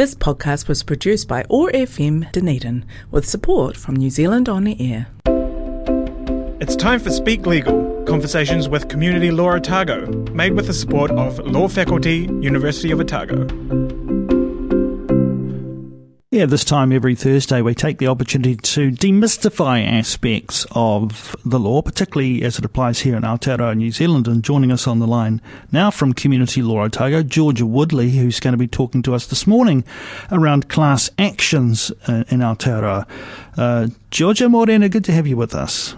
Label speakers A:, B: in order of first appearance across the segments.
A: This podcast was produced by OAR FM Dunedin with support from New Zealand On the Air.
B: It's time for Speak Legal, conversations with Community Law Otago, made with the support of Law Faculty, University of Otago.
C: Yeah, this time every Thursday we take the opportunity to demystify aspects of the law, particularly as it applies here in Aotearoa, New Zealand. And joining us on the line now from Community Law Otago, Georgia Woodley, who's going to be talking to us this morning around class actions uh, in Aotearoa. Uh, Georgia Morena, good to have you with us.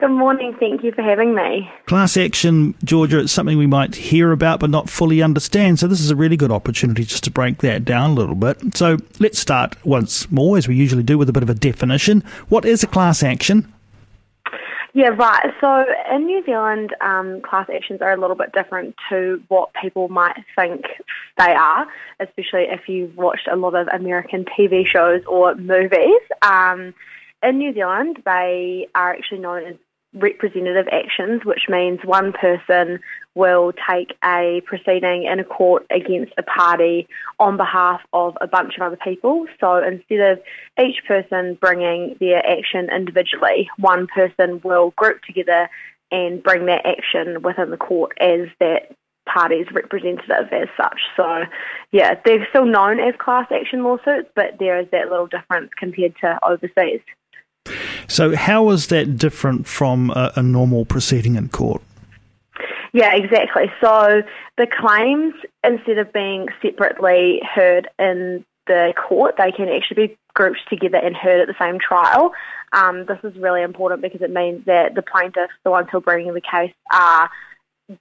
D: Good morning. Thank you for having me.
C: Class action, Georgia, it's something we might hear about but not fully understand. So, this is a really good opportunity just to break that down a little bit. So, let's start once more, as we usually do, with a bit of a definition. What is a class action?
D: Yeah, right. So in New Zealand, um, class actions are a little bit different to what people might think they are, especially if you've watched a lot of American TV shows or movies. Um, in New Zealand, they are actually known as representative actions, which means one person will take a proceeding in a court against a party on behalf of a bunch of other people. So instead of each person bringing their action individually, one person will group together and bring that action within the court as that party's representative as such. So, yeah, they're still known as class action lawsuits, but there is that little difference compared to overseas.
C: So, how is that different from a, a normal proceeding in court?
D: Yeah, exactly. So the claims, instead of being separately heard in the court, they can actually be grouped together and heard at the same trial. Um, this is really important because it means that the plaintiffs, the ones who are bringing the case, are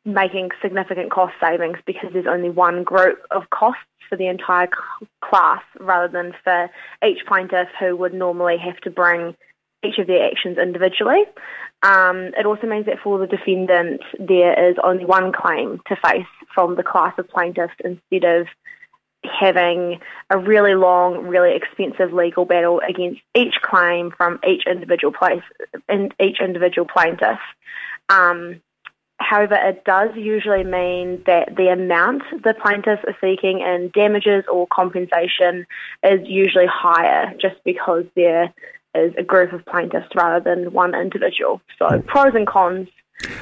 D: making significant cost savings because there's only one group of costs for the entire class rather than for each plaintiff who would normally have to bring each of their actions individually. Um, it also means that for the defendant, there is only one claim to face from the class of plaintiffs instead of having a really long, really expensive legal battle against each claim from each individual place, in each individual plaintiff. Um, however, it does usually mean that the amount the plaintiffs are seeking in damages or compensation is usually higher, just because they're is a group of plaintiffs rather than one individual. So oh. pros and cons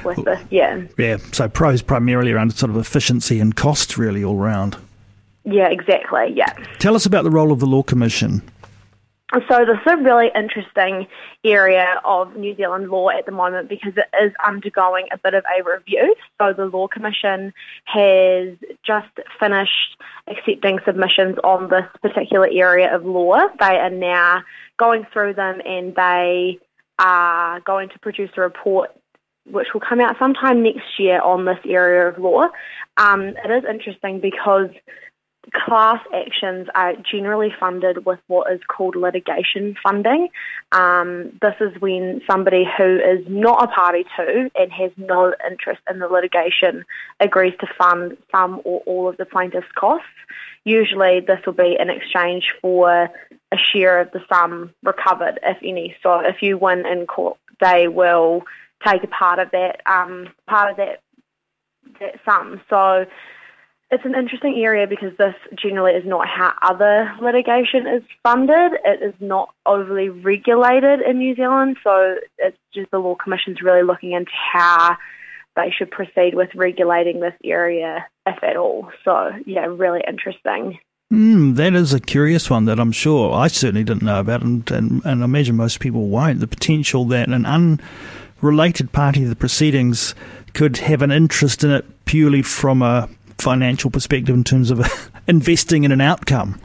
D: with this, yeah.
C: Yeah, so pros primarily around sort of efficiency and cost really all round.
D: Yeah, exactly, yeah.
C: Tell us about the role of the Law Commission.
D: So this is a really interesting area of New Zealand law at the moment because it is undergoing a bit of a review. So the Law Commission has just finished accepting submissions on this particular area of law. They are now going through them and they are going to produce a report which will come out sometime next year on this area of law. Um, it is interesting because class actions are generally funded with what is called litigation funding. Um, this is when somebody who is not a party to and has no interest in the litigation agrees to fund some or all of the plaintiff's costs. Usually, this will be in exchange for a share of the sum recovered, if any. So, if you win in court, they will take a part of that um, part of that that sum. So it's an interesting area because this generally is not how other litigation is funded. It is not overly regulated in New Zealand, so it's just the Law Commission's really looking into how they should proceed with regulating this area, if at all. So, yeah, really interesting.
C: Mm, that is a curious one that I'm sure I certainly didn't know about, and, and, and I imagine most people won't. The potential that an unrelated party to the proceedings could have an interest in it purely from a financial perspective in terms of investing in an outcome.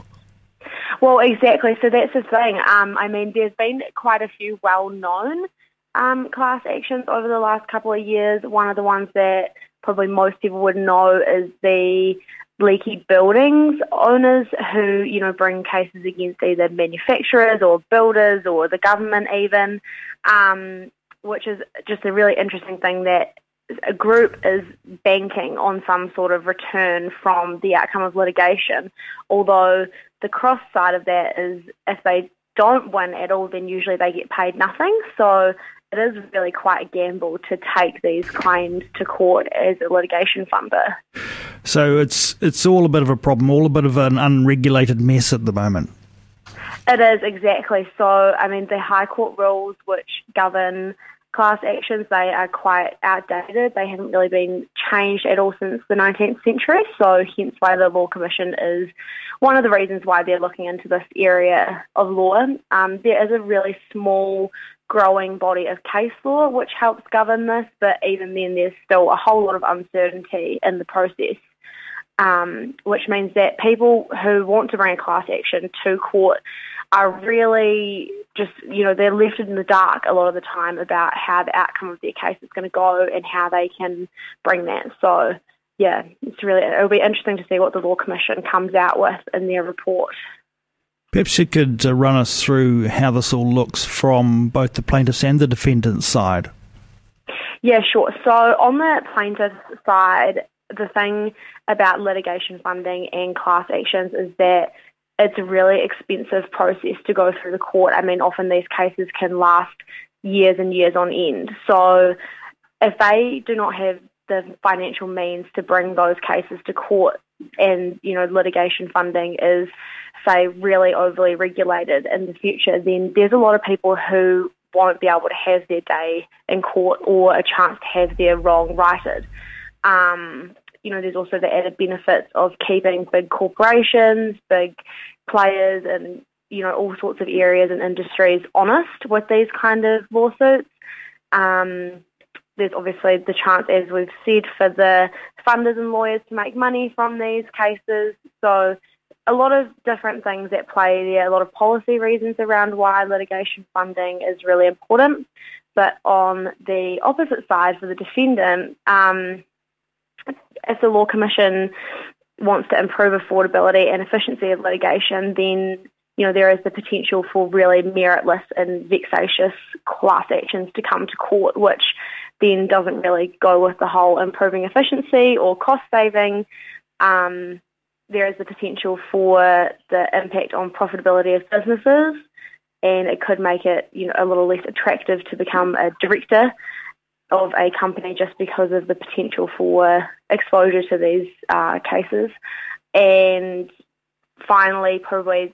D: Well, exactly. So that's the thing. Um, I mean, there's been quite a few well-known um, class actions over the last couple of years. One of the ones that probably most people would know is the leaky buildings owners who, you know, bring cases against either manufacturers or builders or the government even, um, which is just a really interesting thing that a group is banking on some sort of return from the outcome of litigation, although the cross side of that is if they don't win at all, then usually they get paid nothing. So it is really quite a gamble to take these claims to court as a litigation funder.
C: So it's it's all a bit of a problem, all a bit of an unregulated mess at the moment.
D: It is exactly so. I mean, the High Court rules which govern class actions, they are quite outdated. They haven't really been changed at all since the 19th century, so hence why the Law Commission is one of the reasons why they're looking into this area of law. Um, there is a really small growing body of case law which helps govern this, but even then there's still a whole lot of uncertainty in the process. Um, which means that people who want to bring a class action to court are really just, you know, they're left in the dark a lot of the time about how the outcome of their case is going to go and how they can bring that. So, yeah, it's really, it'll be interesting to see what the Law Commission comes out with in their report.
C: Perhaps you could uh, run us through how this all looks from both the plaintiffs and the defendants' side.
D: Yeah, sure. So on the plaintiff's side, the thing about litigation funding and class actions is that it's a really expensive process to go through the court. I mean, often these cases can last years and years on end. So if they do not have the financial means to bring those cases to court and, you know, litigation funding is, say, really overly regulated in the future, then there's a lot of people who won't be able to have their day in court or a chance to have their wrong righted. Um, you know, there's also the added benefits of keeping big corporations, big players, and you know all sorts of areas and industries honest with these kind of lawsuits. Um, there's obviously the chance, as we've said, for the funders and lawyers to make money from these cases. So a lot of different things at play there, a lot of policy reasons around why litigation funding is really important. But on the opposite side, for the defendant, um, if the Law Commission wants to improve affordability and efficiency of litigation, then you know there is the potential for really meritless and vexatious class actions to come to court, which then doesn't really go with the whole improving efficiency or cost saving. Um, there is the potential for the impact on profitability of businesses, and it could make it you know a little less attractive to become a director of a company just because of the potential for exposure to these uh, cases. And finally, probably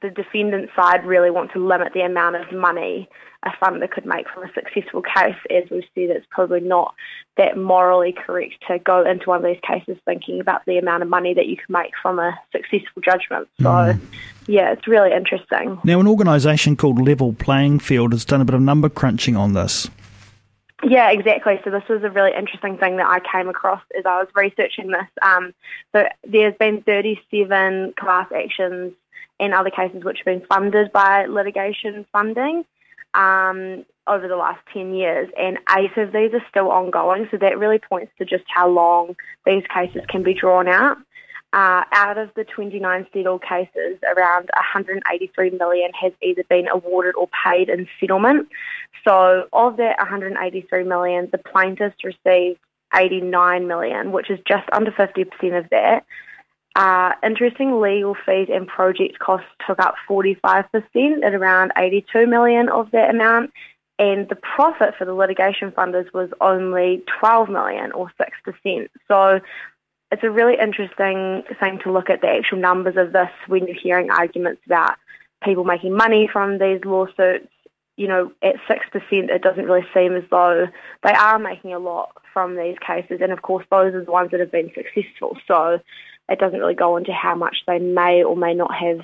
D: the defendant side really want to limit the amount of money a funder could make from a successful case. As we've said, it's probably not that morally correct to go into one of these cases thinking about the amount of money that you can make from a successful judgment. So, mm. yeah, it's really interesting.
C: Now, an organisation called Level Playing Field has done a bit of number crunching on this.
D: Yeah, exactly. So this was a really interesting thing that I came across as I was researching this. Um, so there's been 37 class actions and other cases which have been funded by litigation funding um, over the last 10 years, and eight of these are still ongoing. So that really points to just how long these cases can be drawn out. Uh, out of the 29 settled cases, around 183 million has either been awarded or paid in settlement. So, of that 183 million, the plaintiffs received 89 million, which is just under 50% of that. Uh, interesting legal fees and project costs took up 45% at around 82 million of that amount, and the profit for the litigation funders was only 12 million or 6%. So it's a really interesting thing to look at the actual numbers of this when you're hearing arguments about people making money from these lawsuits. You know, at 6%, it doesn't really seem as though they are making a lot from these cases. And of course, those are the ones that have been successful. So it doesn't really go into how much they may or may not have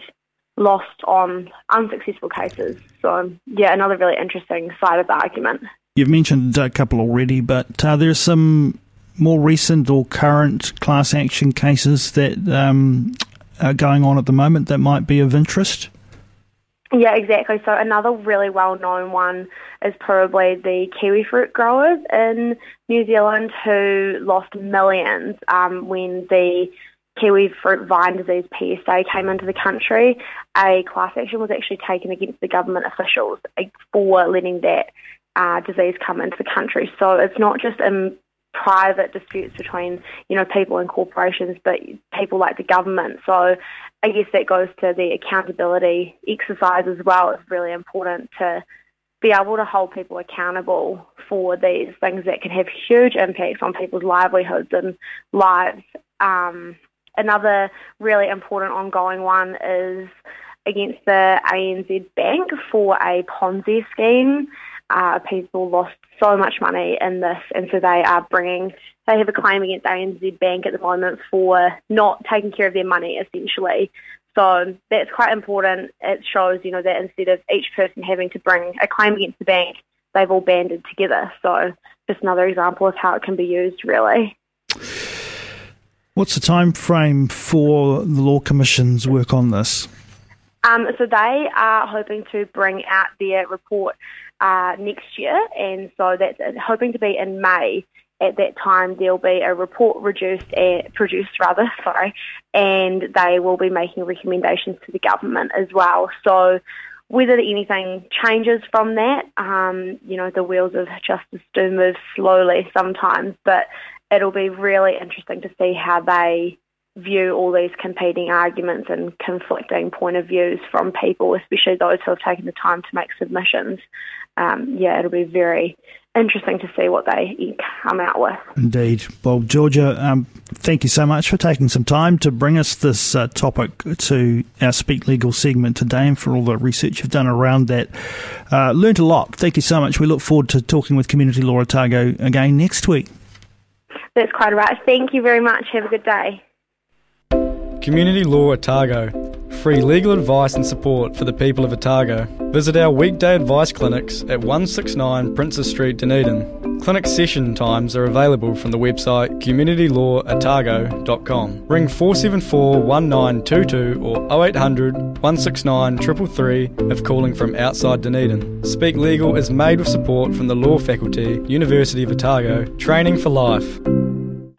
D: lost on unsuccessful cases. So, yeah, another really interesting side of the argument.
C: You've mentioned a couple already, but uh, there's some more recent or current class action cases that um, are going on at the moment that might be of interest?
D: Yeah, exactly. So another really well-known one is probably the kiwi fruit growers in New Zealand who lost millions um, when the kiwi fruit vine disease PSA came into the country. A class action was actually taken against the government officials for letting that uh, disease come into the country. So it's not just in private disputes between you know people and corporations, but people like the government. So I guess that goes to the accountability exercise as well. It's really important to be able to hold people accountable for these things that can have huge impacts on people's livelihoods and lives. Um, another really important ongoing one is against the ANZ Bank for a Ponzi scheme. Uh, people lost so much money in this, and so they are bringing. They have a claim against ANZ Bank at the moment for not taking care of their money, essentially. So that's quite important. It shows, you know, that instead of each person having to bring a claim against the bank, they've all banded together. So just another example of how it can be used, really.
C: What's the time frame for the Law Commission's work on this?
D: Um, so they are hoping to bring out their report uh, next year, and so that's hoping to be in May. At that time, there'll be a report reduced, uh, produced rather, sorry, and they will be making recommendations to the government as well. So whether anything changes from that, um, you know, the wheels of justice do move slowly sometimes, but it'll be really interesting to see how they view all these competing arguments and conflicting point of views from people, especially those who have taken the time to make submissions. Um, yeah, it'll be very interesting to see what they come out with.
C: Indeed. Well, Georgia, um, thank you so much for taking some time to bring us this uh, topic to our Speak Legal segment today and for all the research you've done around that. Uh, learned a lot. Thank you so much. We look forward to talking with Community Law Otago again next week.
D: That's quite right. Thank you very much. Have a good day.
E: Community Law Otago. Free legal advice and support for the people of Otago. Visit our weekday advice clinics at 169 Princes Street, Dunedin. Clinic session times are available from the website communitylawotago.com. Ring 474 1922 or 0800 169 333 if calling from outside Dunedin. Speak Legal is made with support from the Law Faculty, University of Otago, Training for Life.